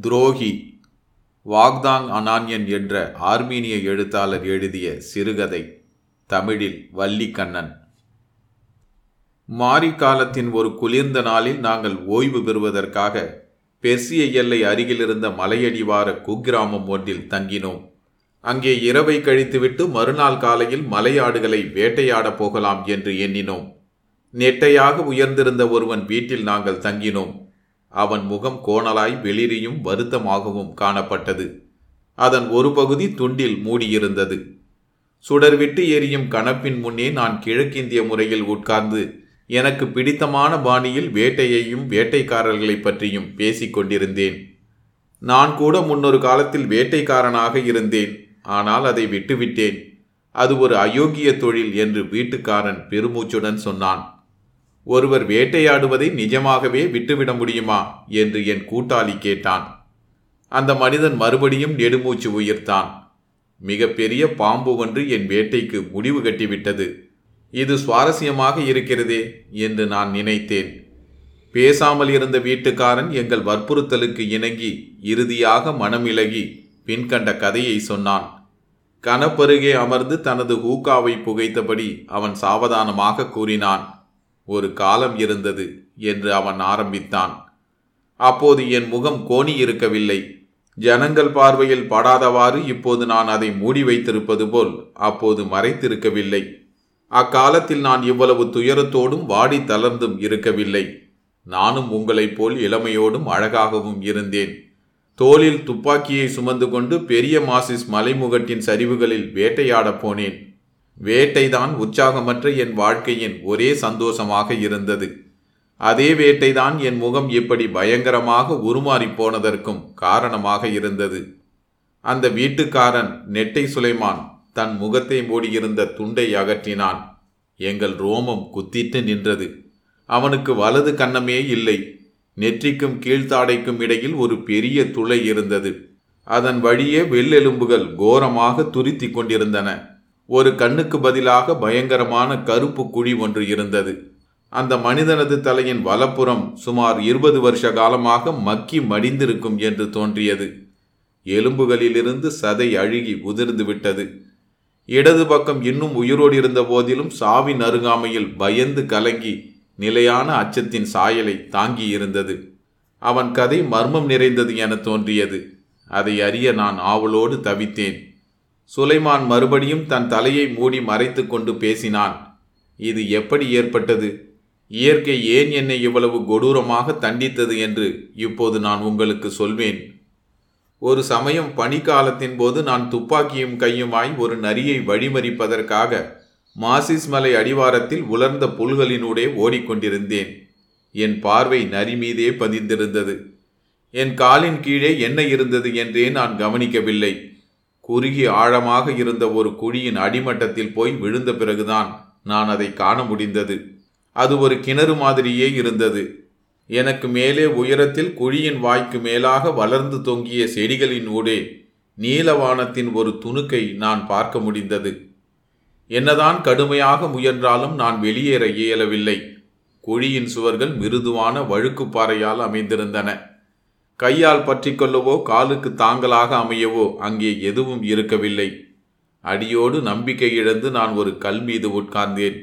துரோகி வாக்தாங் அனான்யன் என்ற ஆர்மீனிய எழுத்தாளர் எழுதிய சிறுகதை தமிழில் வள்ளிக்கண்ணன். மாரி காலத்தின் ஒரு குளிர்ந்த நாளில் நாங்கள் ஓய்வு பெறுவதற்காக பெர்சிய எல்லை அருகிலிருந்த மலையடிவார குக்கிராமம் ஒன்றில் தங்கினோம். அங்கே இரவை கழித்துவிட்டு மறுநாள் காலையில் மலையாடுகளை வேட்டையாடப் போகலாம் என்று எண்ணினோம். நெட்டையாக உயர்ந்திருந்த ஒருவன் வீட்டில் நாங்கள் தங்கினோம். அவன் முகம் கோணலாய் வெளிரியும் வருத்தமாகவும் காணப்பட்டது. அதன் ஒரு பகுதி துண்டில் மூடியிருந்தது. சுடர்விட்டு எரியும் கணப்பின் முன்னே நான் கிழக்கிந்திய முறையில் உட்கார்ந்து எனக்கு பிடித்தமான பாணியில் வேட்டையையும் வேட்டைக்காரர்களை பற்றியும் பேசிக் கொண்டிருந்தேன். நான் கூட முன்னொரு காலத்தில் வேட்டைக்காரனாக இருந்தேன். ஆனால் அதை விட்டுவிட்டேன். அது ஒரு அயோக்கிய தொழில் என்று வீட்டுக்காரன் பெருமூச்சுடன் சொன்னான். ஒருவர் வேட்டையாடுவதை நிஜமாகவே விட்டுவிட முடியுமா? என்று என் கூட்டாளி கேட்டான். அந்த மனிதன் மறுபடியும் நெடுமூச்சு உயிர்த்தான். மிகப்பெரிய பாம்பு ஒன்று என் வேட்டைக்கு முடிவு கட்டிவிட்டது. இது சுவாரஸ்யமாக இருக்கிறதே என்று நான் நினைத்தேன். பேசாமல் இருந்த வீட்டுக்காரன் எங்கள் வற்புறுத்தலுக்கு இணங்கி இறுதியாக மனமிலகி பின்கண்ட கதையை சொன்னான். கனப்பருகே அமர்ந்து தனது ஹூக்காவை புகைத்தபடி அவன் சாவதானமாக கூறினான். ஒரு காலம் இருந்தது என்று அவன் ஆரம்பித்தான். அப்போது என் முகம் கோணி இருக்கவில்லை. ஜனங்கள் பார்வையில் படாதவாறு இப்போது நான் அதை மூடி வைத்திருப்பது போல் அப்போது மறைத்திருக்கவில்லை. அக்காலத்தில் நான் இவ்வளவு துயரத்தோடும் வாடி தளர்ந்தும் இருக்கவில்லை. நானும் உங்களைப் போல் இளமையோடும் அழகாகவும் இருந்தேன். தோளில் துப்பாக்கியை சுமந்து கொண்டு பெரிய மாசிஸ் மலைமுகட்டின் சரிவுகளில் வேட்டையாடப் போனேன். வேட்டைதான் உற்சாகமற்ற என் வாழ்க்கையின் ஒரே சந்தோஷமாக இருந்தது. அதே வேட்டைதான் என் முகம் இப்படி பயங்கரமாக உருமாறி போனதற்கும் காரணமாக இருந்தது. அந்த வீட்டுக்காரன் நெட்டை சுலைமான் தன் முகத்தை மூடியிருந்த துண்டை அகற்றினான். எங்கள் ரோமம் குத்திட்டு நின்றது. அவனுக்கு வலது கன்னமே இல்லை. நெற்றிக்கும் கீழ்த்தாடைக்கும் இடையில் ஒரு பெரிய துளை இருந்தது. அதன் வழியே வெள்ளெலும்புகள் கோரமாக துருத்தி கொண்டிருந்தன. ஒரு கண்ணுக்கு பதிலாக பயங்கரமான கருப்பு குழி ஒன்று இருந்தது. அந்த மனிதனது தலையின் வலப்புறம் சுமார் இருபது வருஷ காலமாக மக்கி மடிந்திருக்கும் என்று தோன்றியது. எலும்புகளிலிருந்து சதை அழுகி உதிர்ந்து விட்டது. இடது பக்கம் இன்னும் உயிரோடு இருந்த போதிலும் சாவின் அருகாமையில் பயந்து கலங்கி நிலையான அச்சத்தின் சாயலை தாங்கி இருந்தது. அவன் கதை மர்மம் நிறைந்தது என தோன்றியது. அதை அறிய நான் ஆவலோடு தவித்தேன். சுலைமான் மறுபடியும் தன் தலையை மூடி மறைத்து கொண்டு பேசினான். இது எப்படி ஏற்பட்டது? இயற்கை ஏன் என்னை இவ்வளவு கொடூரமாக தண்டித்தது என்று இப்போது நான் உங்களுக்கு சொல்வேன். ஒரு சமயம் பனிக்காலத்தின் போது நான் துப்பாக்கியும் கையுமாய் ஒரு நரியை வழிமறிப்பதற்காக மாசிஸ் மலை அடிவாரத்தில் உலர்ந்த புல்களினூடே ஓடிக்கொண்டிருந்தேன். என் பார்வை நரி மீதே பதிந்திருந்தது. என் காலின் கீழே என்ன இருந்தது என்றே நான் கவனிக்கவில்லை. குறுகி ஆழமாக இருந்த ஒரு குழியின் அடிமட்டத்தில் போய் விழுந்த பிறகுதான் நான் அதை காண முடிந்தது. அது ஒரு கிணறு மாதிரியே இருந்தது. எனக்கு மேலே உயரத்தில் குழியின் வாய்க்கு மேலாக வளர்ந்து தொங்கிய செடிகளின் ஊடே நீலவானத்தின் ஒரு துணுக்கை நான் பார்க்க முடிந்தது. என்னதான் கடுமையாக முயன்றாலும் நான் வெளியேற இயலவில்லை. குழியின் சுவர்கள் மிருதுவான வழுக்குப்பாறையால் அமைந்திருந்தன. கையால் பற்றிக்கொள்ளவோ காலுக்கு தாங்களாக அமையவோ அங்கே எதுவும் இருக்கவில்லை. அடியோடு நம்பிக்கை இழந்து நான் ஒரு கல் மீது உட்கார்ந்தேன்.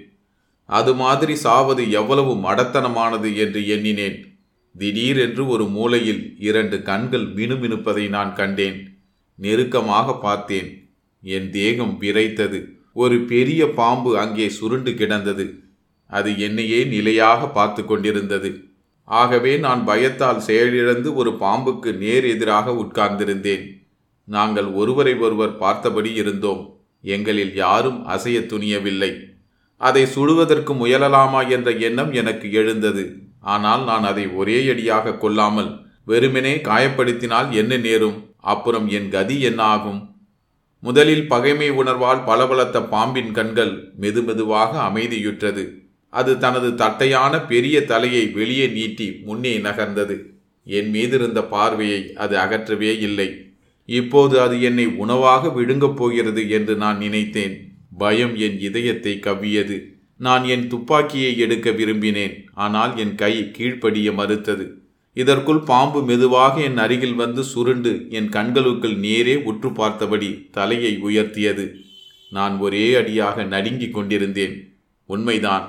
அது மாதிரி சாவது எவ்வளவு மடத்தனமானது என்று எண்ணினேன். திடீரென்று ஒரு மூலையில் இரண்டு கண்கள் மினுமினுப்பதை நான் கண்டேன். நெருக்கமாக பார்த்தேன். என் தேகம் விரைத்தது. ஒரு பெரிய பாம்பு அங்கே சுருண்டு கிடந்தது. அது என்னையே நிலையாக பார்த்து கொண்டிருந்தது. ஆகவே நான் பயத்தால் செயலிழந்து ஒரு பாம்புக்கு நேர் எதிராக உட்கார்ந்திருந்தேன். நாங்கள் ஒருவரை ஒருவர் பார்த்தபடி இருந்தோம். எங்களில் யாரும் அசைய துணியவில்லை. அதை சுடுவதற்கு முயலலாமா என்ற எண்ணம் எனக்கு எழுந்தது. ஆனால் நான் அதை ஒரே அடியாக கொள்ளாமல் வெறுமெனே காயப்படுத்தினால் என்ன நேரும்? அப்புறம் என் கதி என்ன ஆகும்? முதலில் பகைமை உணர்வால் பளபளத்த பாம்பின் கண்கள் மெதுமெதுவாக அமைதியுற்றது. அது தனது தட்டையான பெரிய தலையை வெளியே நீட்டி முன்னே நகர்ந்தது. என் மீதிருந்த பார்வையை அது அகற்றவே இல்லை. இப்போது அது என்னை உணவாக விழுங்கப் போகிறது என்று நான் நினைத்தேன். பயம் என் இதயத்தை கவ்வியது. நான் என் துப்பாக்கியை எடுக்க விரும்பினேன். ஆனால் என் கை கீழ்ப்படிய மறுத்தது. இதற்குள் பாம்பு மெதுவாக என் அருகில் வந்து சுருண்டு என் கண்களுக்குள் நேரே உற்று பார்த்தபடி தலையை உயர்த்தியது. நான் ஒரே அடியாக நடுங்கிக் கொண்டிருந்தேன். உண்மைதான்.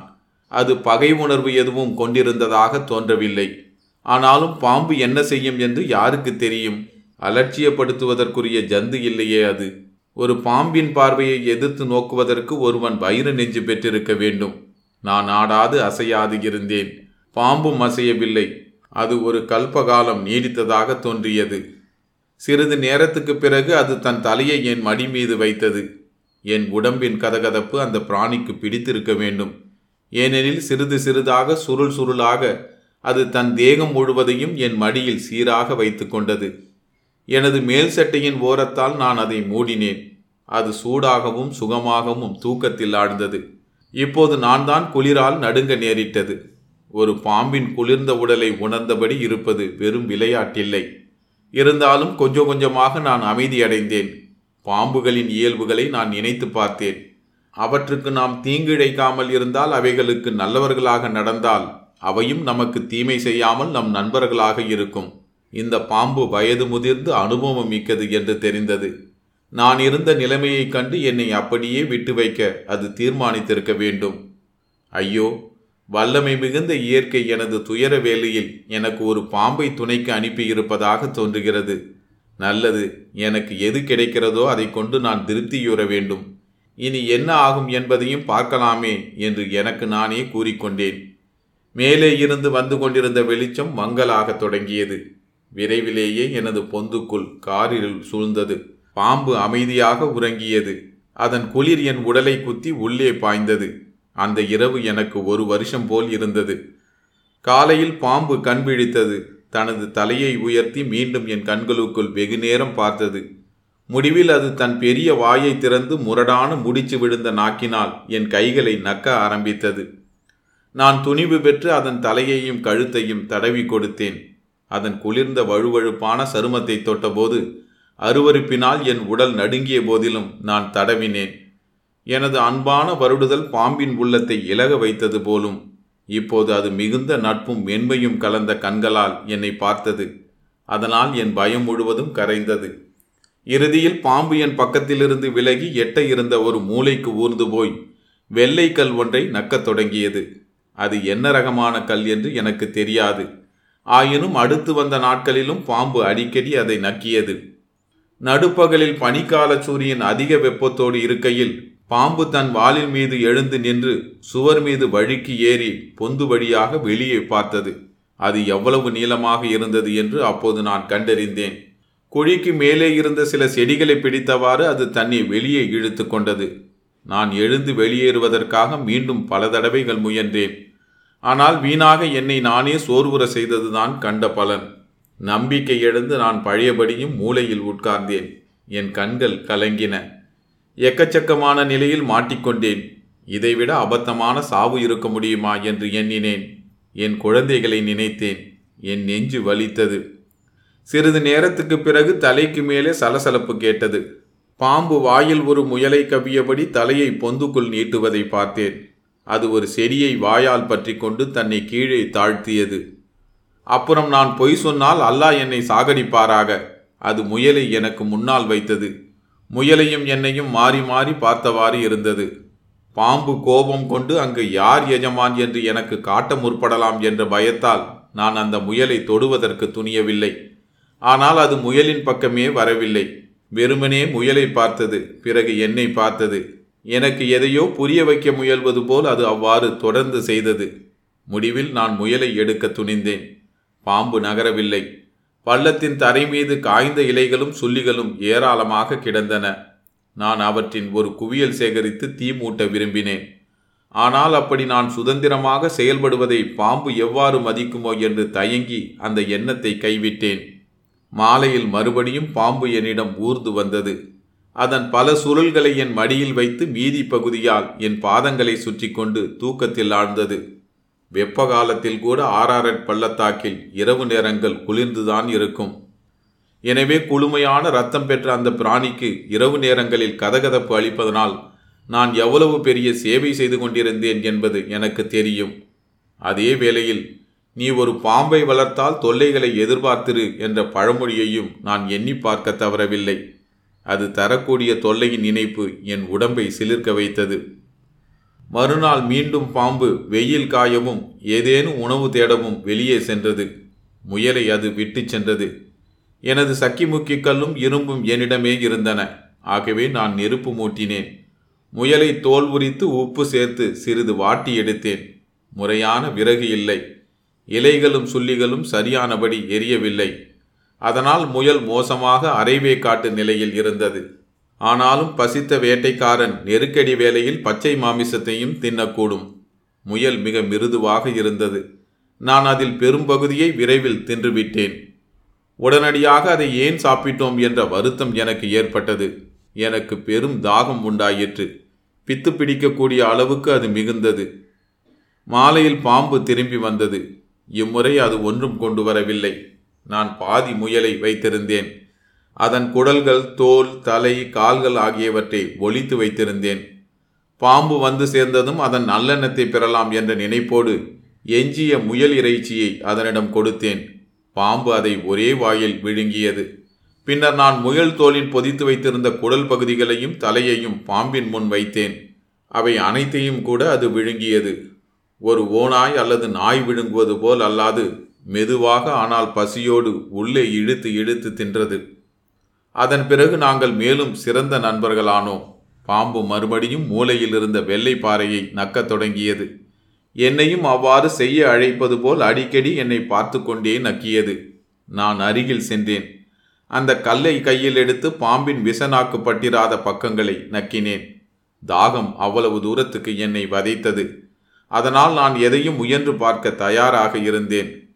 அது பகை உணர்வு எதுவும் கொண்டிருந்ததாக தோன்றவில்லை. ஆனாலும் பாம்பு என்ன செய்யும் என்று யாருக்கு தெரியும்? அலட்சியப்படுத்துவதற்குரிய ஜந்து இல்லையே அது. ஒரு பாம்பின் பார்வையை எதிர்த்து நோக்குவதற்கு ஒருவன் வயிறு நெஞ்சு பெற்றிருக்க வேண்டும். நான் ஆடாது அசையாது இருந்தேன். பாம்பும் அசையவில்லை. அது ஒரு கல்பகாலம் நீடித்ததாக தோன்றியது. சிறிது நேரத்துக்கு பிறகு அது தன் தலையை என் மடி மீது வைத்தது. என் உடம்பின் கதகதப்பு அந்த பிராணிக்கு பிடித்திருக்க வேண்டும். ஏனெனில் சிறிது சிறிதாக சுருள் சுருளாக அது தன் தேகம் முழுவதையும் என் மடியில் சீராக வைத்து கொண்டது. எனது மேல் சட்டையின் ஓரத்தால் நான் அதை மூடினேன். அது சூடாகவும் சுகமாகவும் தூக்கத்தில் ஆழ்ந்தது. இப்போது நான் தான் குளிரால் நடுங்க நேரிட்டது. ஒரு பாம்பின் குளிர்ந்த உடலை உணர்ந்தபடி இருப்பது வெறும் விளையாட்டில்லை. இருந்தாலும் கொஞ்சம் கொஞ்சமாக நான் அமைதியடைந்தேன் பாம்புகளின் இயல்புகளை நான் நினைத்து பார்த்தேன். அவற்றுக்கு நாம் தீங்கிழைக்காமல் இருந்தால் அவைகளுக்கு நல்லவர்களாக நடந்தால் அவையும் நமக்கு தீமை செய்யாமல் நம் நண்பர்களாக இருக்கும். இந்த பாம்பு வயது முதிர்ந்து அனுபவம் மிக்கது என்று தெரிந்தது. நான் இருந்த நிலைமையைக் கண்டு என்னை அப்படியே விட்டு வைக்க அது தீர்மானித்திருக்க வேண்டும். ஐயோ வல்லமை மிகுந்த இயற்கை எனது துயர வேலையில் எனக்கு ஒரு பாம்பை துணைக்கு அனுப்பியிருப்பதாக தோன்றுகிறது. நல்லது எனக்கு எது கிடைக்கிறதோ அதை கொண்டு நான் திருப்தியுற வேண்டும். இனி என்ன ஆகும் என்பதையும் பார்க்கலாமே என்று எனக்கு நானே கூறிக்கொண்டேன். மேலே இருந்து வந்து கொண்டிருந்த வெளிச்சம் மங்கலாகத் தொடங்கியது. விரைவிலேயே எனது பொந்துக்குள் காரில் சூழ்ந்தது. பாம்பு அமைதியாக உறங்கியது. அதன் குளிர் என் உடலை குத்தி உள்ளே பாய்ந்தது. அந்த இரவு எனக்கு ஒரு வருஷம் போல் இருந்தது. காலையில் பாம்பு கண் விழித்தது. தனது தலையை உயர்த்தி மீண்டும் என் கண்களுக்குள் வெகு நேரம் பார்த்தது. முடிவில் அது தன் பெரிய வாயை திறந்து முரடான முடிச்சு விழுந்த நாக்கினால் என் கைகளை நக்க ஆரம்பித்தது. நான் துணிவு பெற்று அதன் தலையையும் கழுத்தையும் தடவி கொடுத்தேன். அதன் குளிர்ந்த வழுவழுப்பான சருமத்தை தொட்டபோது அருவருப்பினால் என் உடல் நடுங்கிய போதிலும் நான் தடவினேன். எனது அன்பான வருடுதல் பாம்பின் உள்ளத்தை இலக வைத்தது போலும் இப்போது அது மிகுந்த நட்பும் மென்மையும் கலந்த கண்களால் என்னை பார்த்தது. அதனால் என் பயம் முழுவதும் கரைந்தது. இறுதியில் பாம்பு என் பக்கத்திலிருந்து விலகி எட்ட இருந்த ஒரு மூளைக்கு ஊர்ந்து போய் வெள்ளை கல் ஒன்றை நக்கத் தொடங்கியது. அது என்ன ரகமான கல் என்று எனக்கு தெரியாது. ஆயினும் அடுத்து வந்த நாட்களிலும் பாம்பு அடிக்கடி அதை நக்கியது. நடுப்பகலில் பனிக்கால சூரியன் அதிக வெப்பத்தோடு இருக்கையில் பாம்பு தன் வாலின் மீது எழுந்து நின்று சுவர் மீது வழுக்கி ஏறி பொந்து வழியாக வெளியே பார்த்தது. அது எவ்வளவு நீளமாக இருந்தது என்று அப்போது நான் கண்டறிந்தேன். குழிக்கு மேலே இருந்த சில செடிகளை பிடித்தவாறு அது தன்னை வெளியே இழுத்து கொண்டது. நான் எழுந்து வெளியேறுவதற்காக மீண்டும் பல தடவைகள் முயன்றேன். ஆனால் வீணாக என்னை நானே சோர்வுற செய்ததுதான் கண்ட பலன். நம்பிக்கை எழுந்து நான் பழையபடியும் மூளையில் உட்கார்ந்தேன். என் கண்கள் கலங்கின. எக்கச்சக்கமான நிலையில் மாட்டிக்கொண்டேன். இதைவிட அபத்தமான சாவு இருக்க முடியுமா என்று எண்ணினேன். என் குழந்தைகளை நினைத்தேன். என் நெஞ்சு வலித்தது. சிறிது நேரத்துக்கு பிறகு தலைக்கு மேலே சலசலப்பு கேட்டது. பாம்பு வாயில் ஒரு முயலை கவியபடி தலையை பொந்துக்குள் நீட்டுவதை பார்த்தேன். அது ஒரு செடியை வாயால் பற்றி கொண்டு தன்னை கீழே தாழ்த்தியது. அப்புறம் நான் பொய் சொன்னால் அல்லாஹ் என்னை சாகடிப்பாராக. அது முயலை எனக்கு முன்னால் வைத்தது. முயலையும் என்னையும் மாறி மாறி பார்த்தவாறு இருந்தது. பாம்பு கோபம் கொண்டு அங்கு யார் எஜமான் என்று எனக்கு காட்ட முற்படலாம் என்ற பயத்தால் நான் அந்த முயலை தொடுவதற்கு துணியவில்லை. ஆனால் அது முயலின் பக்கமே வரவில்லை. வெறுமனே முயலை பார்த்தது பிறகு என்னை பார்த்தது. எனக்கு எதையோ புரிய வைக்க முயல்வது போல் அது அவ்வாறு தொடர்ந்து செய்தது. முடிவில் நான் முயலை எடுக்க துணிந்தேன். பாம்பு நகரவில்லை. பள்ளத்தின் தரை மீது காய்ந்த இலைகளும் சுள்ளிகளும் ஏராளமாக கிடந்தன. நான் அவற்றின் ஒரு குவியல் சேகரித்து தீ மூட்ட விரும்பினேன். ஆனால் அப்படி நான் சுதந்திரமாக செயல்படுவதை பாம்பு எவ்வாறு மதிக்குமோ என்று தயங்கி அந்த எண்ணத்தை கைவிட்டேன். மாலையில் மறுபடியும் பாம்பு என்னிடம் ஊர்ந்து வந்தது. அதன் பல சுருள்களை என் மடியில் வைத்து மீதி பகுதியால் என் பாதங்களை சுற்றி கொண்டு தூக்கத்தில் ஆழ்ந்தது. வெப்ப காலத்தில் கூட ஆர்ஆர்எட் பள்ளத்தாக்கில் இரவு நேரங்கள் குளிர்ந்துதான் இருக்கும். எனவே குளுமையான ரத்தம் பெற்ற அந்த பிராணிக்கு இரவு நேரங்களில் கதகதப்பு அளிப்பதனால் நான் எவ்வளவு பெரிய சேவை செய்து கொண்டிருந்தேன் என்பது எனக்கு தெரியும். அதே வேளையில் நீ ஒரு பாம்பை வளர்த்தால் தொல்லைகளை எதிர்பார்த்திரு என்ற பழமொழியையும் நான் எண்ணி பார்க்க தவறவில்லை. அது தரக்கூடிய தொல்லையின் நினைப்பு என் உடம்பை சிலிர்க்க வைத்தது. மறுநாள் மீண்டும் பாம்பு வெயில் காயவும் ஏதேனும் உணவு தேடவும் வெளியே சென்றது. முயலை அது விட்டு சென்றது. எனது சக்கி முக்கி கல்லும் இரும்பும் என்னிடமே இருந்தன. ஆகவே நான் நெருப்பு மூட்டினேன். முயலை தோல் உரித்து உப்பு சேர்த்து சிறிது வாட்டி எடுத்தேன். முறையான விறகு இல்லை. இலைகளும் சுள்ளிகளும் சரியானபடி எரியவில்லை. அதனால் முயல் மோசமாக அரைவே காட்டு நிலையில் இருந்தது. ஆனாலும் பசித்த வேட்டைக்காரன் நெருக்கடி வேளையில் பச்சை மாமிசத்தையும் தின்னக்கூடும். முயல் மிக மிருதுவாக இருந்தது. நான் அதில் பெரும்பகுதியை விரைவில் தின்றுவிட்டேன். உடனடியாக அதை ஏன் சாப்பிட்டோம் என்ற வருத்தம் எனக்கு ஏற்பட்டது. எனக்கு பெரும் தாகம் உண்டாயிற்று. பித்து பிடிக்கக்கூடிய அளவுக்கு அது மிகுந்தது. மாலையில் பாம்பு திரும்பி வந்தது. இம்முறை அது ஒன்றும் கொண்டு வரவில்லை. நான் பாதி முயலை வைத்திருந்தேன். அதன் குடல்கள் தோல் தலை கால்கள் ஆகியவற்றை ஒழித்து வைத்திருந்தேன். பாம்பு வந்து சேர்ந்ததும் அதன் நல்லெண்ணத்தை பெறலாம் என்ற நினைப்போடு எஞ்சிய முயல் இறைச்சியை அதனிடம் கொடுத்தேன். பாம்பு அதை ஒரே வாயில் விழுங்கியது. பின்னர் நான் முயல் தோலில் பொதித்து வைத்திருந்த குடல் பகுதிகளையும் தலையையும் பாம்பின் முன் வைத்தேன். அவை அனைத்தையும் கூட அது விழுங்கியது. ஒரு ஓனாய் அல்லது நாய் விழுங்குவது போல் அல்லாது மெதுவாக ஆனால் பசியோடு உள்ளே இழுத்து இழுத்து தின்றது. அதன் பிறகு நாங்கள் மேலும் சிறந்த நண்பர்களானோம். பாம்பு மறுபடியும் மூலையில் இருந்த வெள்ளை பாறையை நக்கத் தொடங்கியது. என்னையும் அவ்வாறு செய்ய அழைப்பது போல் அடிக்கடி என்னை பார்த்து கொண்டே நக்கியது. நான் அருகில் சென்றேன். அந்த கல்லை கையில் எடுத்து பாம்பின் விசநாக்கு பட்டிராத பக்கங்களை நக்கினேன். தாகம் அவ்வளவு தூரத்துக்கு என்னை வதைத்தது. அதனால் நான் எதையும் முயன்று பார்க்க தயாராக இருந்தேன்.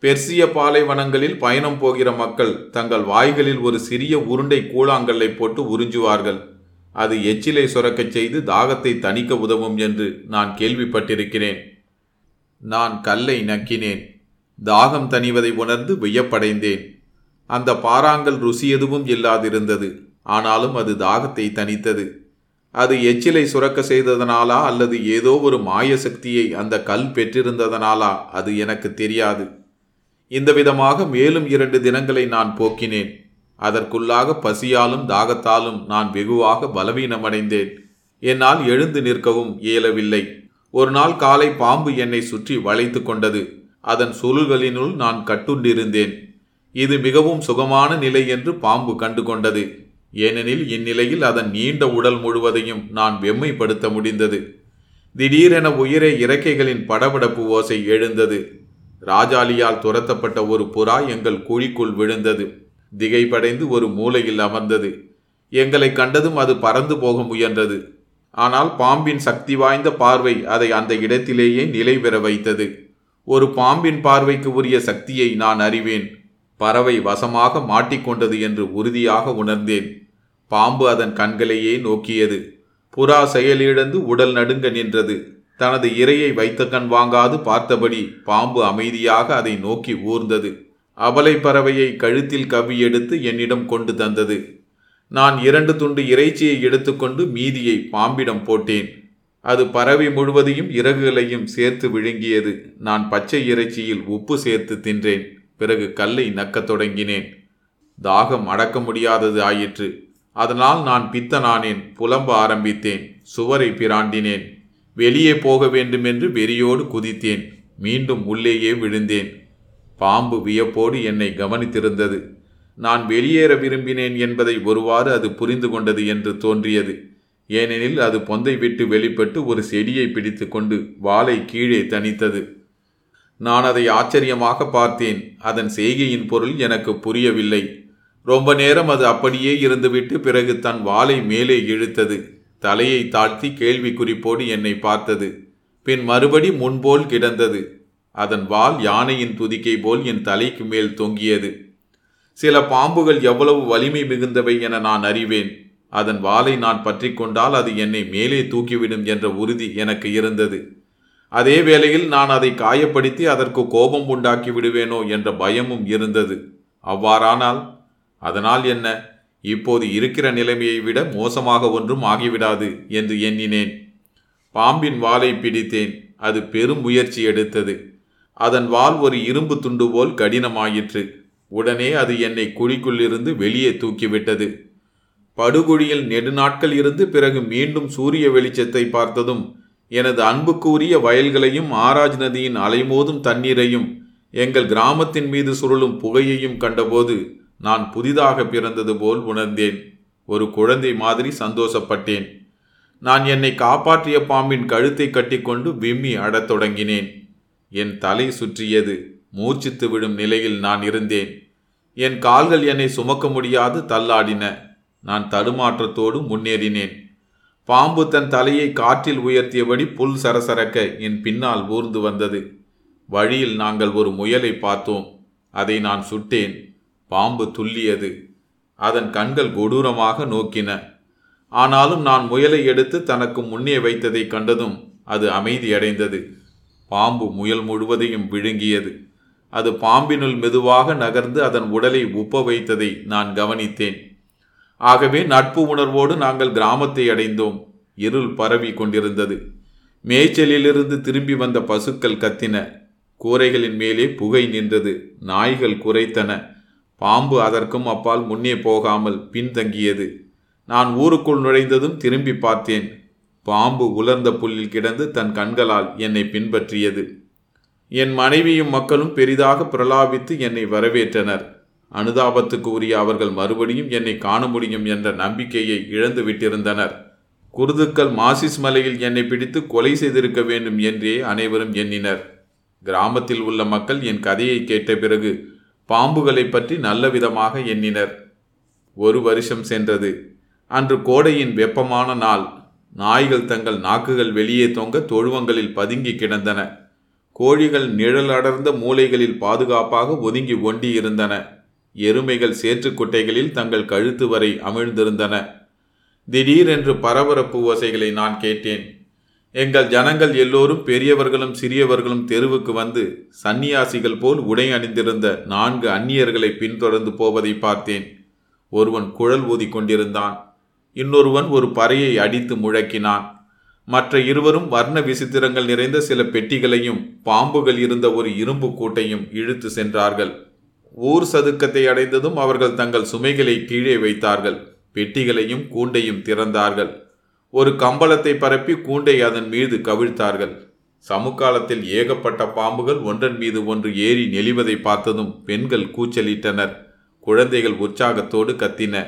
பெர்சிய பாலைவனங்களில் பயணம் போகிற மக்கள் தங்கள் வாய்களில் ஒரு சிறிய உருண்டை கூழாங்கல்லை போட்டு உறிஞ்சுவார்கள். அது எச்சிலை சுரக்கச் செய்து தாகத்தை தணிக்க உதவும் என்று நான் கேள்விப்பட்டிருக்கிறேன். நான் கல்லை நக்கினேன். தாகம் தணிவதை உணர்ந்து வியப்படைந்தேன். அந்த பாறாங்கல் ருசி எதுவும் இல்லாதிருந்தது. ஆனாலும் அது தாகத்தை தணித்தது. அது எச்சிலை சுரக்க செய்ததனாலா அல்லது ஏதோ ஒரு மாய சக்தியை அந்த கல் பெற்றிருந்ததனாலா? அது எனக்கு தெரியாது. இந்த விதமாக மேலும் இரண்டு தினங்களை நான் போக்கினேன். அதற்குள்ளாக பசியாலும் தாகத்தாலும் நான் வெகுவாக பலவீனமடைந்தேன். என்னால் எழுந்து நிற்கவும் இயலவில்லை. ஒரு நாள் காலை பாம்பு என்னை சுற்றி வளைத்து கொண்டது. அதன் சுருள்களினுள் நான் கட்டுண்டிருந்தேன். இது மிகவும் சுகமான நிலை என்று பாம்பு கண்டு கொண்டது ஏனெனில் இந்நிலையில் அதன் நீண்ட உடல் முழுவதையும் நான் வெம்மைப்படுத்த முடிந்தது. திடீரென உயிரே இறக்கைகளின் படபடப்பு ஓசை எழுந்தது. ராஜாலியால் துரத்தப்பட்ட ஒரு புறா எங்கள் குழிக்குள் விழுந்தது. திகைப்படைந்து ஒரு மூலையில் அமர்ந்தது. எங்களை கண்டதும் அது பறந்து போக முயன்றது. ஆனால் பாம்பின் சக்தி வாய்ந்த பார்வை அதை அந்த இடத்திலேயே நிலை பெற வைத்தது. ஒரு பாம்பின் பார்வைக்கு உரிய சக்தியை நான் அறிவேன். பறவை வசமாக மாட்டிக்கொண்டது என்று உறுதியாக உணர்ந்தேன். பாம்பு அதன் கண்களையே நோக்கியது. புறா செயலிழந்து உடல் நடுங்க நின்றது. தனது இரையை வைத்த கண் வாங்காது பார்த்தபடி பாம்பு அமைதியாக அதை நோக்கி ஊர்ந்தது. அபலை பறவையை கழுத்தில் கவி எடுத்து என்னிடம் கொண்டு தந்தது. நான் இரண்டு துண்டு இறைச்சியை எடுத்துக்கொண்டு மீதியை பாம்பிடம் போட்டேன். அது பறவை முழுவதையும் இறகுகளையும் சேர்த்து விழுங்கியது. நான் பச்சை இறைச்சியில் உப்பு சேர்த்து தின்றேன். பிறகு கல்லை நக்கத் தொடங்கினேன். தாகம் அடக்க முடியாதது ஆயிற்று. அதனால் நான் பித்தனானேன் புலம்ப ஆரம்பித்தேன் சுவரை பிராண்டினேன். வெளியே போக வேண்டுமென்று வெறியோடு குதித்தேன் மீண்டும் உள்ளேயே விழுந்தேன். பாம்பு வியப்போடு என்னை கவனித்திருந்தது. நான் வெளியேற விரும்பினேன் என்பதை ஒருவாறு அது புரிந்து கொண்டது என்று தோன்றியது. ஏனெனில் அது பொந்தை விட்டு வெளிப்பட்டு ஒரு செடியை பிடித்து கொண்டு வாளை கீழே தனித்தது நான் அதை ஆச்சரியமாக பார்த்தேன். அதன் செய்கையின் பொருள் எனக்கு புரியவில்லை. ரொம்ப நேரம் அது அப்படியே இருந்துவிட்டு பிறகு தன் வாளை மேலே இழுத்தது. தலையை தாழ்த்தி கேள்வி குறிப்போடு என்னை பார்த்தது. பின் மறுபடி முன்போல் கிடந்தது. அதன் வால் யானையின் துதிக்கை போல் என் தலைக்கு மேல் தொங்கியது. சில பாம்புகள் எவ்வளவு வலிமை மிகுந்தவை என நான் அறிவேன். அதன் வாளை நான் பற்றி கொண்டால் அது என்னை மேலே தூக்கிவிடும் என்ற உறுதி எனக்கு இருந்தது. அதே வேளையில் நான் அதை காயப்படுத்தி அதற்கு கோபம் உண்டாக்கி விடுவேனோ என்ற பயமும் இருந்தது. அவ்வாறானால் அதனால் என்ன? இப்போது இருக்கிற நிலைமையை விட மோசமாக ஒன்றும் ஆகிவிடாது என்று எண்ணினேன். பாம்பின் வாலை பிடித்தேன். அது பெரும் முயற்சி எடுத்தது. அதன் வால் ஒரு இரும்பு துண்டு போல் கடினமாயிற்று. உடனே அது என்னை குழிக்குள்ளிருந்து வெளியே தூக்கிவிட்டது. படுகுழியில் நெடுநாட்கள் இருந்து பிறகு மீண்டும் சூரிய வெளிச்சத்தை பார்த்ததும் எனது அன்புக்குரிய வயல்களையும் ஆராஜ் நதியின் அலைமோதும் தண்ணீரையும் எங்கள் கிராமத்தின் மீது சுருளும் புகையையும் கண்டபோது நான் புதிதாக பிறந்தது போல் உணர்ந்தேன். ஒரு குழந்தை மாதிரி சந்தோஷப்பட்டேன். நான் என்னை காப்பாற்றிய பாம்பின் கழுத்தை கட்டிக்கொண்டு விம்மி அடத் தொடங்கினேன். என் தலை சுற்றியது மூச்சித்து விடும் நிலையில் நான் இருந்தேன். என் கால்கள் என்னை சுமக்க முடியாது தள்ளாடின. நான் தடுமாற்றத்தோடு முன்னேறினேன். பாம்பு தன் தலையை காற்றில் உயர்த்தியபடி புல் சரசரக்க என் பின்னால் ஊர்ந்து வந்தது. வழியில் நாங்கள் ஒரு முயலை பார்த்தோம். அதை நான் சுட்டேன். பாம்பு துல்லியது அதன் கண்கள் கொடூரமாக நோக்கின. ஆனாலும் நான் முயலை எடுத்து தனக்கு முன்னே வைத்ததை கண்டதும் அது அமைதியடைந்தது. பாம்பு முயல் முழுவதையும் விழுங்கியது. அது பாம்பினுள் மெதுவாக நகர்ந்து அதன் உடலை உப்ப வைத்ததை நான் கவனித்தேன். ஆகவே நட்பு உணர்வோடு நாங்கள் கிராமத்தை அடைந்தோம். இருள் பரவி கொண்டிருந்தது. மேய்ச்சலிலிருந்து திரும்பி வந்த பசுக்கள் கத்தின. கூரைகளின் மேலே புகை நின்றது. நாய்கள் குறைத்தன பாம்பு அதற்கும் அப்பால் முன்னே போகாமல் பின்தங்கியது. நான் ஊருக்குள் நுழைந்ததும் திரும்பி பார்த்தேன். பாம்பு உலர்ந்த புல்லில் கிடந்து தன் கண்களால் என்னை பின்பற்றியது. என் மனைவியும் மக்களும் பெரிதாக பிரலாபித்து என்னை வரவேற்றனர். அனுதாபத்துக்கு உரிய அவர்கள் மறுபடியும் என்னை காண முடியும் என்ற நம்பிக்கையை இழந்து விட்டிருந்தனர். குருதுக்கள் மாசிஸ் மலையில் என்னை பிடித்து கொலை செய்திருக்க வேண்டும் என்றே அனைவரும் எண்ணினர். கிராமத்தில் உள்ள மக்கள் என் கதையை கேட்ட பிறகு பாம்புகளை பற்றி நல்ல விதமாக எண்ணினர். ஒரு வருஷம் சென்றது. அன்று கோடையின் வெப்பமான நாள். நாய்கள் தங்கள் நாக்குகள் வெளியே தொங்க தொழுவங்களில் பதுங்கி கிடந்தன. கோழிகள் நிழலடர்ந்த மூலைகளில் பாதுகாப்பாக ஒதுங்கி ஒண்டி இருந்தன எருமைகள் சேற்றுக்குட்டைகளில் தங்கள் கழுத்து வரை அமிழ்ந்திருந்தன. திடீரென்று பரபரப்பு ஓசைகளை நான் கேட்டேன். எங்கள் ஜனங்கள் எல்லோரும் பெரியவர்களும் சிறியவர்களும் தெருவுக்கு வந்து சந்நியாசிகள் போல் உடை அணிந்திருந்த நான்கு அந்நியர்களை பின்தொடர்ந்து போவதை பார்த்தேன். ஒருவன் குழல் ஊதி கொண்டிருந்தான். இன்னொருவன் ஒரு பறையை அடித்து முழக்கினான். மற்ற இருவரும் வர்ண விசித்திரங்கள் நிறைந்த சில பெட்டிகளையும் பாம்புகள் இருந்த ஒரு இரும்பு கூட்டையும் இழுத்து சென்றார்கள். ஊர் சதுக்கத்தை அடைந்ததும் அவர்கள் தங்கள் சுமைகளை கீழே வைத்தார்கள். பெட்டிகளையும் கூண்டையும் திறந்தார்கள். ஒரு கம்பளத்தை பரப்பி கூண்டை அதன் மீது கவிழ்த்தார்கள். சமுக்காலத்தில் ஏகப்பட்ட பாம்புகள் ஒன்றன் மீது ஒன்று ஏறி நெளிவதை பார்த்ததும் பெண்கள் கூச்சலிட்டனர். குழந்தைகள் உற்சாகத்தோடு கத்தின.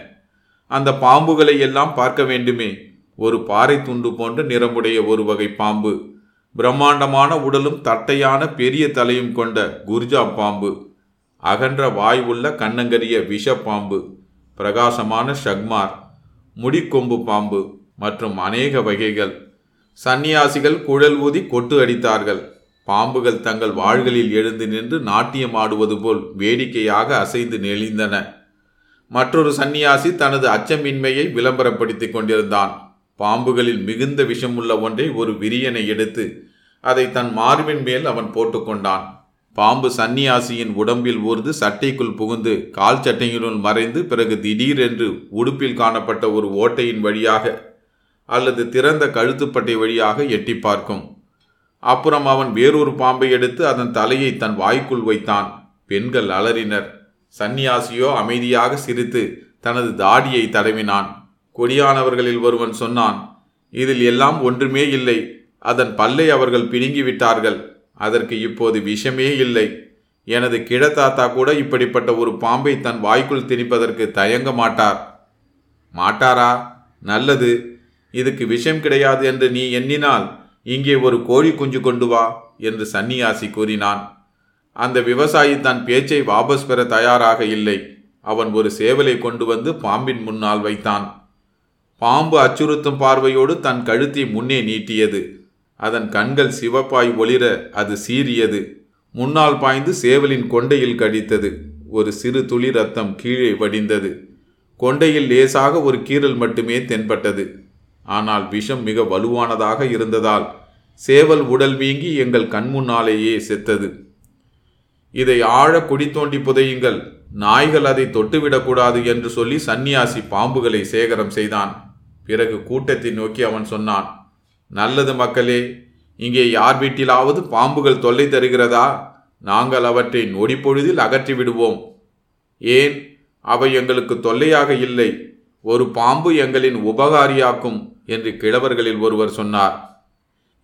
அந்த பாம்புகளை எல்லாம் பார்க்க வேண்டுமே. ஒரு பாறை துண்டு போன்ற நிறமுடைய ஒரு வகை பாம்பு. பிரம்மாண்டமான உடலும் தட்டையான பெரிய தலையும் கொண்ட குர்ஜா பாம்பு. அகன்ற வாய் உள்ள கண்ணங்கரிய விஷப்பாம்பு பிரகாசமான ஷக்மார். முடிக்கொம்பு பாம்பு. மற்றும் அநேக வகைகள். சந்நியாசிகள் குழல் ஊதி கொட்டு அடித்தார்கள். பாம்புகள் தங்கள் வாள்களில் எழுந்து நின்று நாட்டியம் ஆடுவது போல் வேடிக்கையாக அசைந்து நெளிந்தன. மற்றொரு சந்நியாசி தனது அச்சமின்மையை விளம்பரப்படுத்திக் கொண்டிருந்தான். பாம்புகளில் மிகுந்த விஷமுள்ள ஒன்றை ஒரு விரியனை எடுத்து அதை தன் மார்பின் மேல் அவன் போட்டுக்கொண்டான் பாம்பு சந்நியாசியின் உடம்பில் ஊர்ந்து சட்டைக்குள் புகுந்து கால் சட்டையினுள் மறைந்து பிறகு திடீரென்று உடுப்பில் காணப்பட்ட ஒரு ஓட்டையின் வழியாக அல்லது திறந்த கழுத்துப்பட்டை வழியாக எட்டி பார்க்கும். அப்புறம் அவன் வேறொரு பாம்பை எடுத்து அதன் தலையை தன் வாய்க்குள் வைத்தான். பெண்கள் அலறினர். சந்நியாசியோ அமைதியாக சிரித்து தனது தாடியை தடவினான். கொடியானவர்களில் ஒருவன் சொன்னான் இதில் எல்லாம் ஒன்றுமே இல்லை. அதன் பல்லை அவர்கள் பிடுங்கிவிட்டார்கள். அதற்கு இப்போது விஷமே இல்லை. எனது கிழத்தாத்தா கூட இப்படிப்பட்ட ஒரு பாம்பை தன் வாய்க்குள் திணிப்பதற்கு தயங்க மாட்டார். மாட்டாரா? நல்லது. இதுக்கு விஷம் கிடையாது என்று நீ எண்ணினால் இங்கே ஒரு கோழி குஞ்சு கொண்டு வா என்று சன்னியாசி கூறினான். அந்த விவசாயி தன் பேச்சை வாபஸ் பெற தயாராக இல்லை. அவன் ஒரு சேவலை கொண்டு வந்து பாம்பின் முன்னால் வைத்தான். பாம்பு அச்சுறுத்தும் பார்வையோடு தன் கழுத்தை முன்னே நீட்டியது. அதன் கண்கள் சிவப்பாய் ஒளிர அது சீறியது. முன்னால் பாய்ந்து சேவலின் கொண்டையில் கடித்தது. ஒரு சிறு துளி ரத்தம் கீழே வடிந்தது. கொண்டையில் லேசாக ஒரு கீறல் மட்டுமே தென்பட்டது. ஆனால் விஷம் மிக வலுவானதாக இருந்ததால் சேவல் உடல் வீங்கி எங்கள் கண்முன்னாலேயே செத்தது. இதை ஆழ குடி தோண்டி புதையுங்கள். நாய்கள் அதை தொட்டுவிடக்கூடாது என்று சொல்லி சந்நியாசி பாம்புகளை சேகரம் செய்தான். பிறகு கூட்டத்தை நோக்கி அவன் சொன்னான் நல்லது மக்களே இங்கே யார் வீட்டிலாவது பாம்புகள் தொல்லை தருகிறதா? நாங்கள் அவற்றை நொடிப்பொழுதில் அகற்றி விடுவோம். ஏன்? அவை எங்களுக்கு தொல்லையாக இல்லை. ஒரு பாம்பு எங்களின் உபகாரியாக்கும் என்று கிழவர்களில் ஒருவர் சொன்னார்.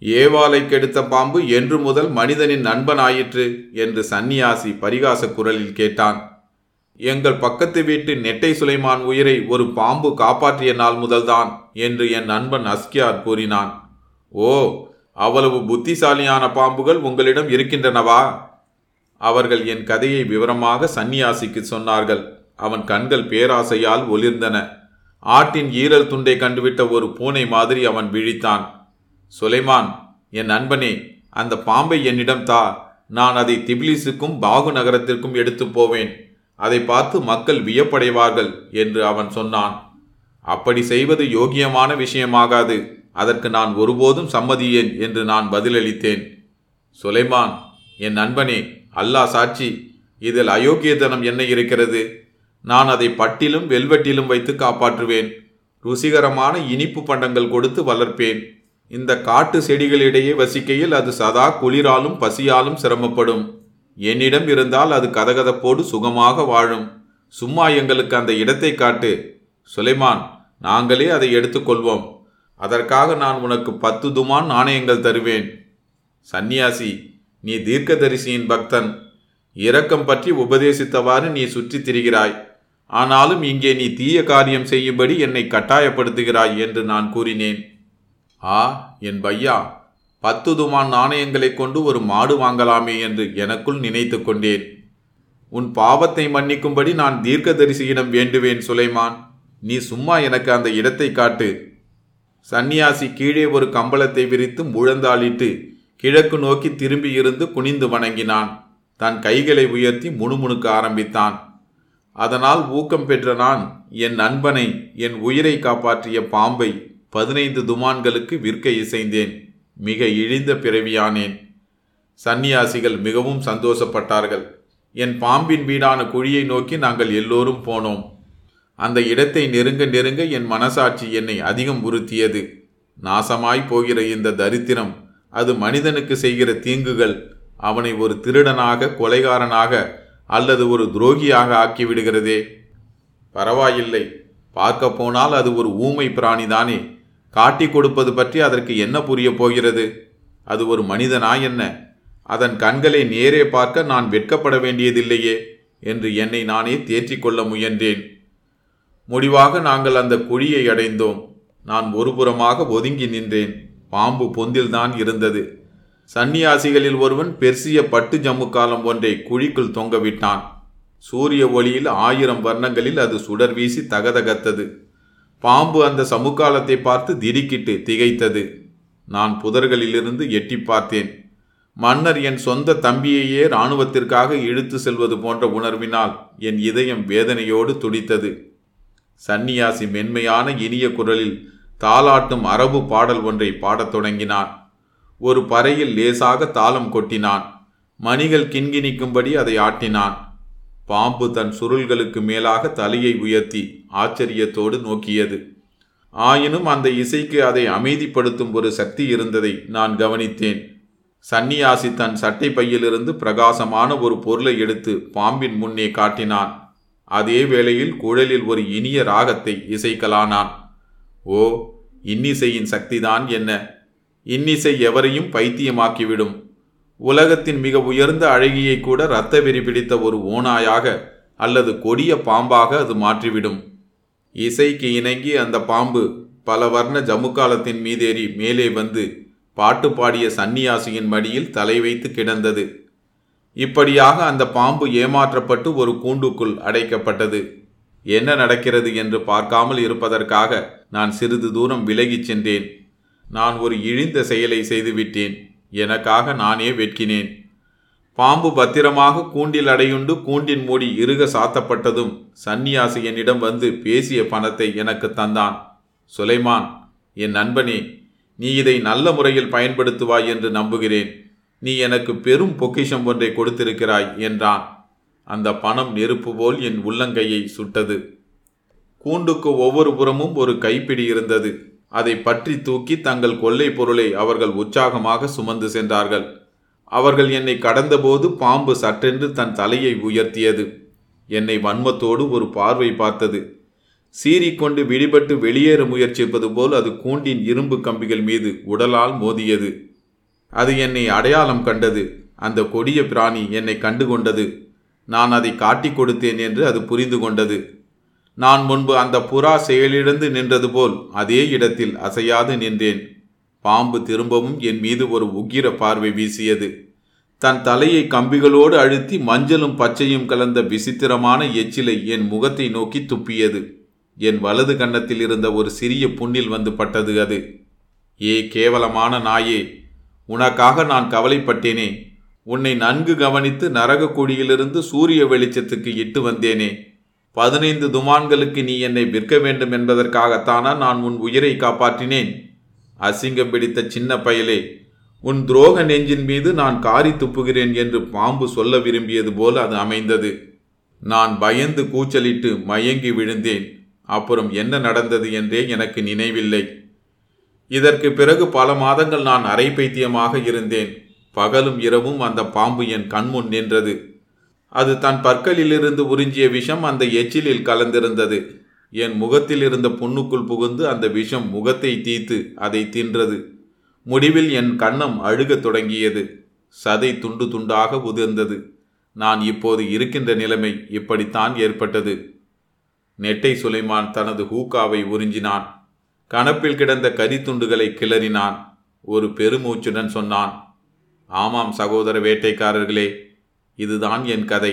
ஏவாலை கெடுத்த பாம்பு என்று முதல் மனிதனின் நண்பனாயிற்று என்று சந்நியாசி பரிகாச குரலில் கேட்டான். எங்கள் பக்கத்து வீட்டு நெட்டை சுலைமான் உயிரை ஒரு பாம்பு காப்பாற்றிய நாள் முதல்தான் என்று என் நண்பன் அஸ்கியார் கூறினான். ஓ அவ்வளவு புத்திசாலியான பாம்புகள் உங்களிடம் இருக்கின்றனவா? அவர்கள் என் கதையை விவரமாக சந்நியாசிக்கு சொன்னார்கள். அவன் கண்கள் பேராசையால் ஒளிர்ந்தன. ஆட்டின் ஈரல் துண்டை கண்டுவிட்ட ஒரு பூனை மாதிரி அவன் விழித்தான். சுலைமான் என் நண்பனே அந்த பாம்பை என்னிடம் தா. நான் அதை திபிலிசுக்கும் பாகு நகரத்திற்கும் எடுத்து போவேன். அதை பார்த்து மக்கள் வியப்படைவார்கள் என்று அவன் சொன்னான். அப்படி செய்வது யோகியமான விஷயமாகாது. அதற்கு நான் ஒருபோதும் சம்மதியேன் என்று நான் பதிலளித்தேன். சுலைமான் என் நண்பனே அல்லாஹ் சாட்சி இதில் அயோக்கியத்தனம் என்ன இருக்கிறது? நான் அதை பட்டிலும் வெல்வெட்டிலும் வைத்து காப்பாற்றுவேன். ருசிகரமான இனிப்பு பண்டங்கள் கொடுத்து வளர்ப்பேன். இந்த காட்டு செடிகளிடையே வசிக்கையில் அது சதா குளிராலும் பசியாலும் சிரமப்படும். என்னிடம் இருந்தால் அது கதகதப்போடு சுகமாக வாழும். சும்மா எங்களுக்கு அந்த இடத்தை காட்டு. சுலைமான் நாங்களே அதை எடுத்துக்கொள்வோம் அதற்காக நான் உனக்கு பத்து துமான் நாணயங்கள் தருவேன். சந்நியாசி நீ தீர்க்கதரிசியின் பக்தன். இரக்கம் பற்றி உபதேசித்தவாறு நீ சுற்றித் திரிகிறாய். ஆனாலும் இங்கே நீ தீய காரியம் செய்யும்படி என்னை கட்டாயப்படுத்துகிறாய் என்று நான் கூறினேன். ஆ என் பையா பத்து துமான் நாணயங்களைக் கொண்டு ஒரு மாடு வாங்கலாமே என்று எனக்குள் நினைத்து கொண்டேன். உன் பாவத்தை மன்னிக்கும்படி நான் தீர்க்கதரிசியிடம் வேண்டுவேன் சுலைமான். நீ சும்மா எனக்கு அந்த இடத்தை காட்டு. சந்நியாசி கீழே ஒரு கம்பளத்தை விரித்து முழந்தாளிட்டு கிழக்கு நோக்கி திரும்பி இருந்து குனிந்து வணங்கினான். தன் கைகளை உயர்த்தி முணுமுணுக்க ஆரம்பித்தான். அதனால் ஊக்கம் பெற்ற நான் என் நண்பனை என் உயிரை காப்பாற்றிய பாம்பை பதினைந்து துமான்களுக்கு விற்க இசைந்தேன். மிக இழிந்த பிறவியானேன். சந்நியாசிகள் மிகவும் சந்தோஷப்பட்டார்கள். என் பாம்பின் வீடான குழியை நோக்கி நாங்கள் எல்லோரும் போனோம். அந்த இடத்தை நெருங்க நெருங்க என் மனசாட்சி என்னை அதிகம் உறுத்தியது. நாசமாய் போகிற இந்த தரித்திரம் அது மனிதனுக்கு செய்கிற தீங்குகள் அவனை ஒரு திருடனாக கொலைகாரனாக அல்லது ஒரு துரோகியாக ஆக்கிவிடுகிறதே? பரவாயில்லை. பார்க்க போனால் அது ஒரு ஊமை பிராணிதானே காட்டி கொடுப்பது பற்றி அதற்கு என்ன புரிய போகிறது? அது ஒரு மனிதனா என்ன? அதன் கண்களை நேரே பார்க்க நான் வெட்கப்பட வேண்டியதில்லையே என்று என்னை நானே தேற்றிக்கொள்ள முயன்றேன். முடிவாக நாங்கள் அந்த குழியை அடைந்தோம். நான் ஒருபுறமாக ஒதுங்கி நின்றேன். பாம்பு பொந்தில்தான் இருந்தது. சந்நியாசிகளில் ஒருவன் பெர்சிய பட்டு ஜம்மு காலம் ஒன்றை குழிக்குள் தொங்கவிட்டான் சூரிய ஒளியில் ஆயிரம் வர்ணங்களில் அது சுடர் வீசி தகதகத்தது. பாம்பு அந்த சமுக்காலத்தை பார்த்து திடுக்கிட்டு திகைத்தது. நான் புதர்களிலிருந்து எட்டி பார்த்தேன். மன்னர் என் சொந்த தம்பியையே இராணுவத்திற்காக இழுத்து செல்வது போன்ற உணர்வினால் என் இதயம் வேதனையோடு துடித்தது. சந்நியாசி மென்மையான இனிய குரலில் தாலாட்டும் அரபு பாடல் ஒன்றை பாடத் தொடங்கினான். ஒரு பறையில் லேசாக தாளம் கொட்டினான். மணிகள் கிண்கிணிக்கும்படி அதை ஆட்டினான். பாம்பு தன் சுருள்களுக்கு மேலாக தலையை உயர்த்தி ஆச்சரியத்தோடு நோக்கியது. ஆயினும் அந்த இசைக்கு அதை அமைதிப்படுத்தும் ஒரு சக்தி இருந்ததை நான் கவனித்தேன். சந்நியாசி தன் சட்டை பையிலிருந்து பிரகாசமான ஒரு பொருளை எடுத்து பாம்பின் முன்னே காட்டினான். அதே வேளையில் குழலில் ஒரு இனிய ராகத்தை இசைக்கலானான். ஓ இன்னிசையின் சக்திதான் என்ன? இன்னிசை எவரையும் பைத்தியமாக்கிவிடும். உலகத்தின் மிக உயர்ந்த அழகியை கூட இரத்த வெறி பிடித்த ஒரு ஓனாயாக அல்லது கொடிய பாம்பாக அது மாற்றிவிடும். இசைக்கு இணங்கி அந்த பாம்பு பல வர்ண ஜமுக்காலத்தின் மீதேறி மேலே வந்து பாட்டு பாடிய சந்நியாசியின் மடியில் தலை வைத்து கிடந்தது. இப்படியாக அந்த பாம்பு ஏமாற்றப்பட்டு ஒரு கூண்டுக்குள் அடைக்கப்பட்டது. என்ன நடக்கிறது என்று பார்க்காமல் இருப்பதற்காக நான் சிறிது தூரம் விலகிச் சென்றேன். நான் ஒரு இழிந்த செயலை செய்துவிட்டேன். எனக்காக நானே வெட்கினேன். பாம்பு பத்திரமாக கூண்டில் அடையுண்டு கூண்டின் மூடி இறுக சாத்தப்பட்டதும் சந்நியாசி என்னிடம் வந்து பேசிய பணத்தை எனக்கு தந்தான். சுலைமான் என் நண்பனே நீ இதை நல்ல முறையில் பயன்படுத்துவாய் என்று நம்புகிறேன். நீ எனக்கு பெரும் பொக்கிஷம் ஒன்றை கொடுத்திருக்கிறாய் என்றான். அந்த பணம் நெருப்பு போல் என் உள்ளங்கையை சுட்டது. கூண்டுக்கு ஒவ்வொரு புறமும் ஒரு கைப்பிடி இருந்தது. அதை பற்றி தூக்கி தங்கள் கொள்ளை பொருளை அவர்கள் உற்சாகமாக சுமந்து சென்றார்கள். அவர்கள் என்னை கடந்தபோது பாம்பு சற்றென்று தன் தலையை உயர்த்தியது. என்னை வன்மத்தோடு ஒரு பார்வை பார்த்தது. சீறிக்கொண்டு விடிபட்டு வெளியேற முயற்சிப்பது போல் அது கூண்டின் இரும்பு கம்பிகள் மீது உடலால் மோதியது. அது என்னை அடையாளம் கண்டது. அந்த கொடிய பிராணி என்னை கண்டுகொண்டது. நான் அதை காட்டிக் கொடுத்தேன் என்று அது புரிந்து கொண்டது. நான் முன்பு அந்த புறா செயலிழந்து நின்றது போல் அதே இடத்தில் அசையாது நின்றேன். பாம்பு திரும்பவும் என் மீது ஒரு உக்கிர பார்வை வீசியது. தன் தலையை கம்பிகளோடு அழுத்தி மஞ்சளும் பச்சையும் கலந்த விசித்திரமான எச்சிலை என் முகத்தை நோக்கி துப்பியது. என் வலது கன்னத்தில் இருந்த ஒரு சிறிய புண்ணில் வந்து பட்டது அது. ஏ கேவலமான நாயே உனக்காக நான் கவலைப்பட்டேனே. உன்னை நன்கு கவனித்து நரக குழியிலிருந்து சூரிய வெளிச்சத்துக்கு இட்டு வந்தேனே. பதினைந்து துமான்களுக்கு நீ என்னை விற்க வேண்டும் என்பதற்காகத்தானா நான் உன் உயிரை காப்பாற்றினேன்? அசிங்கம் பிடித்த சின்ன பயலே உன் துரோக நெஞ்சின் மீது நான் காரி துப்புகிறேன் என்று பாம்பு சொல்ல விரும்பியது போல் அது அமைந்தது. நான் பயந்து கூச்சலிட்டு மயங்கி விழுந்தேன். அப்புறம் என்ன நடந்தது என்றே எனக்கு நினைவில்லை. இதற்கு பிறகு பல மாதங்கள் நான் அரை பைத்தியமாக இருந்தேன். பகலும் இரவும் அந்த பாம்பு என் கண்முன் நின்றது. அது தன் பற்களிலிருந்து உறிஞ்சிய விஷம் அந்த எச்சிலில் கலந்திருந்தது. என் முகத்தில் இருந்த புண்ணுக்குள் புகுந்து அந்த விஷம் முகத்தை தீத்து அதை தின்றது. முடிவில் என் கன்னம் அழுகத் தொடங்கியது. சதை துண்டு துண்டாக உதிர்ந்தது. நான் இப்போது இருக்கின்ற நிலைமை இப்படித்தான் ஏற்பட்டது. நெட்டை சுலைமான் தனது ஹூக்காவை உறிஞ்சினான். கணப்பில் கிடந்த கரித்துண்டுகளை கிளறினான். ஒரு பெருமூச்சுடன் சொன்னான் ஆமாம் சகோதர வேட்டைக்காரர்களே இதுதான் என் கதை.